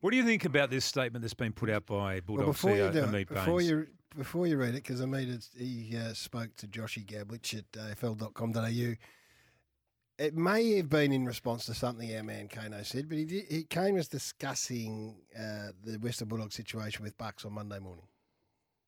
What do you think about this statement that's been put out by Bulldog Well, before CEO you do Ameet it, before Bains? you before you read it, because Ameet is- he uh, spoke to Joshy Gabelich at uh, AFL.com.au. It may have been in response to something our man Kano said, but he did, he Kane was discussing uh, the Western Bulldogs situation with Bucks on Monday morning.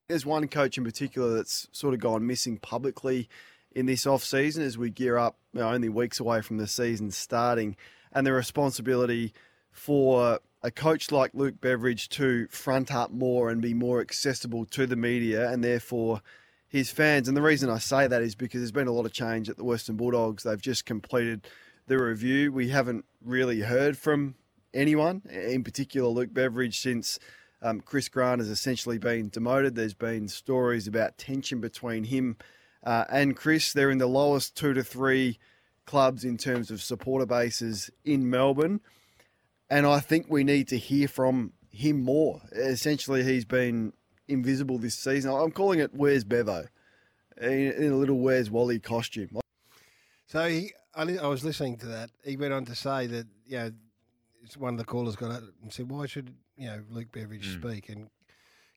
There's one coach in particular that's sort of gone missing publicly in this off season as we gear up you know, only weeks away from the season starting, and the responsibility for a coach like Luke Beveridge to front up more and be more accessible to the media and therefore his fans. And the reason I say that is because there's been a lot of change at the Western Bulldogs. They've just completed the review. We haven't really heard from anyone, in particular Luke Beveridge, since um, Chris Grant has essentially been demoted. There's been stories about tension between him uh, and Chris. They're in the lowest two to three clubs in terms of supporter bases in Melbourne. And I think we need to hear from him more. Essentially, he's been invisible this season. I'm calling it Where's Bevo? In, in a little Where's Wally costume. So he, I, I was listening to that. He went on to say that you know, one of the callers got up and said, "Why should you know Luke Beveridge hmm. speak?" And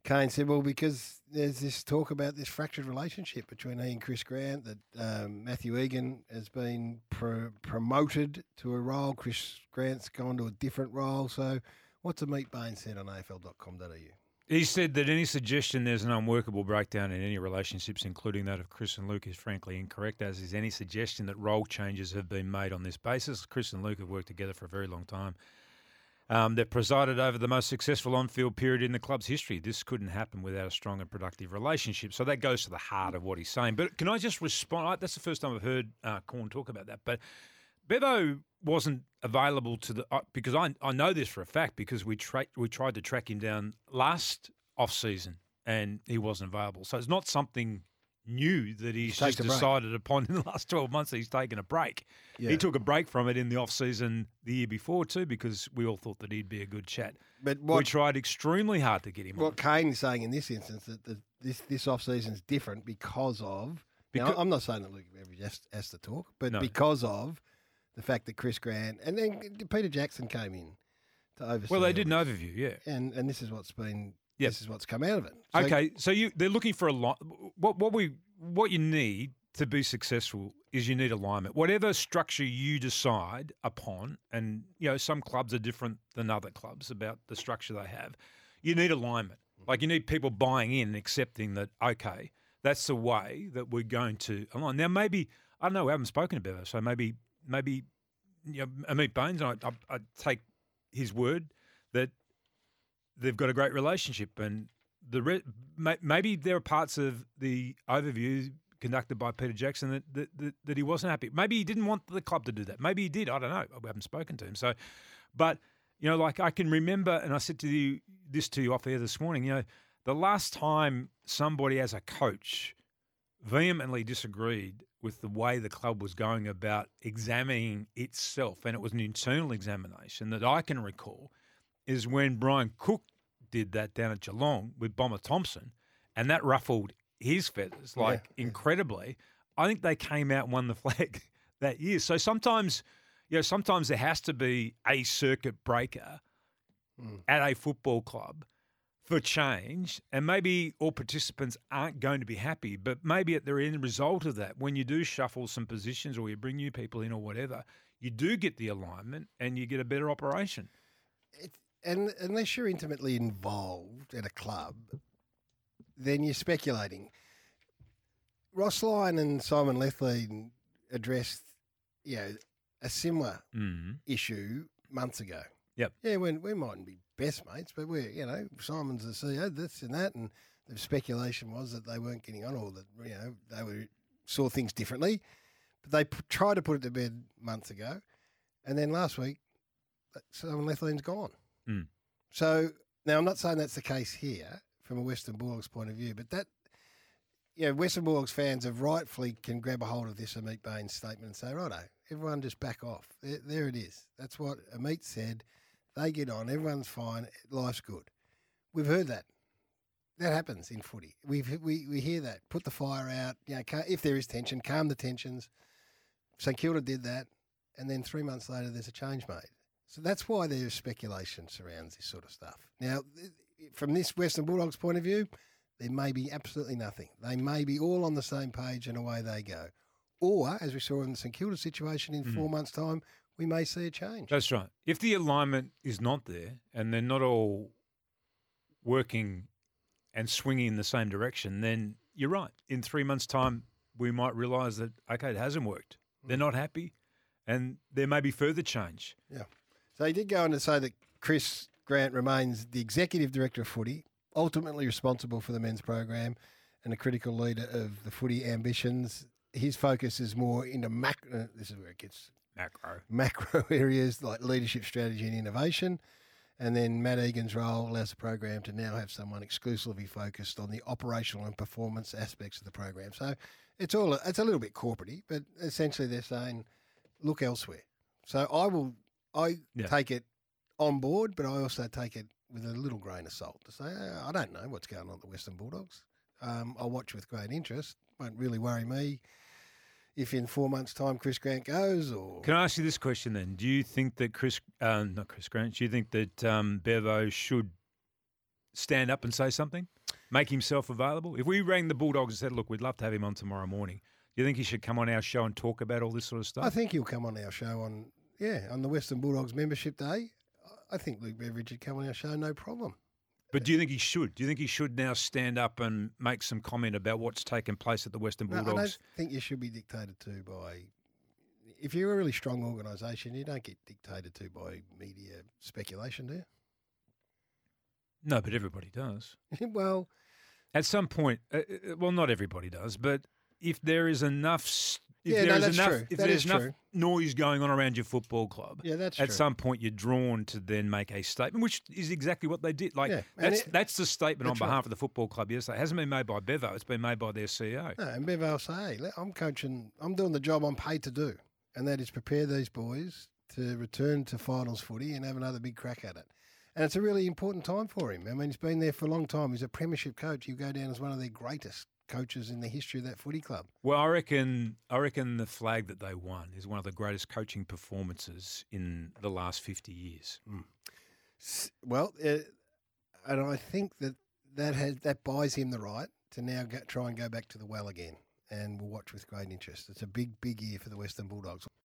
Kane said, "Well, because there's this talk about this fractured relationship between he and Chris Grant. That um, Matthew Egan has been pro- promoted to a role. Chris Grant's gone to a different role. So, what's Ameet Bain said on AFL.com.au? He said that any suggestion there's an unworkable breakdown in any relationships, including that of Chris and Luke, is frankly incorrect, as is any suggestion that role changes have been made on this basis. Chris and Luke have worked together for a very long time. Um, they've presided over the most successful on field period in the club's history. This couldn't happen without a strong and productive relationship. So that goes to the heart of what he's saying. But can I just respond? That's the first time I've heard uh, Corn talk about that. But Bevo wasn't available to the uh, because I I know this for a fact because we tra- we tried to track him down last off season and he wasn't available. So it's not something new that he's Takes just break. decided upon in the last 12 months that he's taken a break. Yeah. He took a break from it in the off season the year before too because we all thought that he'd be a good chat. But we tried extremely hard to get him on. what Kane is saying in this instance that the, this this off season is different because of. now, I'm not saying that Luke Beveridge has, has to talk, but No. because of the fact that Chris Grant and then Peter Jackson came in to oversee. Well, they did an overview, yeah. and and this is what's been. Yep. This is what's come out of it. So- Okay, so you they're looking for a lot. What what we what you need to be successful is you need alignment. Whatever structure you decide upon, and you know some clubs are different than other clubs about the structure they have. You need alignment. Mm-hmm. Like you need people buying in and accepting that. Okay, that's the way that we're going to align. Now maybe I don't know. We haven't spoken about it, so maybe maybe you know Ameet Bains. I, I, I take his word that they've got a great relationship and the re- may- maybe there are parts of the overview conducted by Peter Jackson that, that, that, that he wasn't happy. Maybe he didn't want the club to do that. Maybe he did. I don't know. We haven't spoken to him. So, but you know, like I can remember, and I said to you this to you off air this morning. You know, the last time somebody as a coach vehemently disagreed with the way the club was going about examining itself, and it was an internal examination that I can recall, is when Brian Cook did that down at Geelong with Bomber Thompson, and that ruffled his feathers like incredibly. I think they came out and won the flag that year. So sometimes, you know, sometimes there has to be a circuit breaker hmm. at a football club for change, and maybe all participants aren't going to be happy, but maybe at the end result of that, when you do shuffle some positions or you bring new people in or whatever, you do get the alignment and you get a better operation. it, and unless you're intimately involved at a club, then you're speculating. Ross Lyon and Simon Lethlean addressed, you know, a similar Mm. issue months ago. Yep. Yeah, when we mightn't be best mates, but we're you know Simon's the CEO, this and that, and the speculation was that they weren't getting on, or that you know they were saw things differently. But they p- tried to put it to bed months ago, and then last week, uh, Simon Lethlean's gone. Mm. So now I'm not saying that's the case here from a Western Bulldogs point of view, but that. You know, Western Bulldogs fans have rightfully can grab a hold of this Ameet Bains statement and say, righto, everyone just back off. There, there it is. That's what Amit said. They get on. Everyone's fine. Life's good. We've heard that. That happens in footy. We've, we we hear that. Put the fire out. You know, if there is tension, calm the tensions. St Kilda did that, and then three months later, there's a change made. So that's why there's speculation surrounds this sort of stuff. Now, from this Western Bulldogs point of view, there may be absolutely nothing. They may be all on the same page, and away they go. Or, as we saw in the St Kilda situation, in four hmm. months' time, we may see a change. That's right. If the alignment is not there and they're not all working and swinging in the same direction, then you're right. In three months' time, we might realise that, okay, it hasn't worked. They're hmm. not happy and there may be further change. Yeah. So he did go on to say that Chris Grant remains the executive director of footy, ultimately responsible for the men's program and a critical leader of the footy ambitions. His focus is more into macro. Uh, this is where it gets Macro. macro areas like leadership strategy and innovation. And then Matt Egan's role allows the program to now have someone exclusively focused on the operational and performance aspects of the program. So it's all it's a little bit corporatey, but essentially they're saying look elsewhere. So I will I Yeah. take it on board, but I also take it with a little grain of salt to say "Uh, I don't know what's going on at the Western Bulldogs. Um, I'll watch with great interest. Won't really worry me if in four months' time Chris Grant goes or Can I ask you this question then? Do you think that Chris, uh, not Chris Grant, do you think that um, Bevo should stand up and say something? Make himself available? If we rang the Bulldogs and said, look, we'd love to have him on tomorrow morning, do you think he should come on our show and talk about all this sort of stuff? I think he'll come on our show on yeah on the Western Bulldogs membership day. I think Luke Beveridge would come on our show no problem. But do you think he should? Do you think he should now stand up and make some comment about what's taken place at the Western No, I don't think you should be dictated to by. If you're a really strong organisation, you don't get dictated to by media speculation, do you? No, but everybody does. well, At some point, uh, uh, well, not everybody does, but if there is enough, if Yeah, no, there is that's enough, true. if That there's is enough true. noise going on around your football club, yeah, that's at true. some point you're drawn to then make a statement, which is exactly what they did. Like Yeah, that's it- that's the statement on that's right. behalf of the football club yesterday. It hasn't been made by Bevo; it's been made by their CEO. No, and Bevo will say, hey, I'm coaching, I'm doing the job I'm paid to do, and that is prepare these boys to return to finals footy and have another big crack at it. And it's a really important time for him. I mean, he's been there for a long time. He's a premiership coach. He'll go down as one of their greatest coaches in the history of that footy club. Well, I reckon I reckon the flag that they won is one of the greatest coaching performances in the last fifty years. S- Well, uh, and I think that that has that buys him the right to now go, try and go back to the well again. And we'll watch with great interest. It's a big, big year for the Western Bulldogs.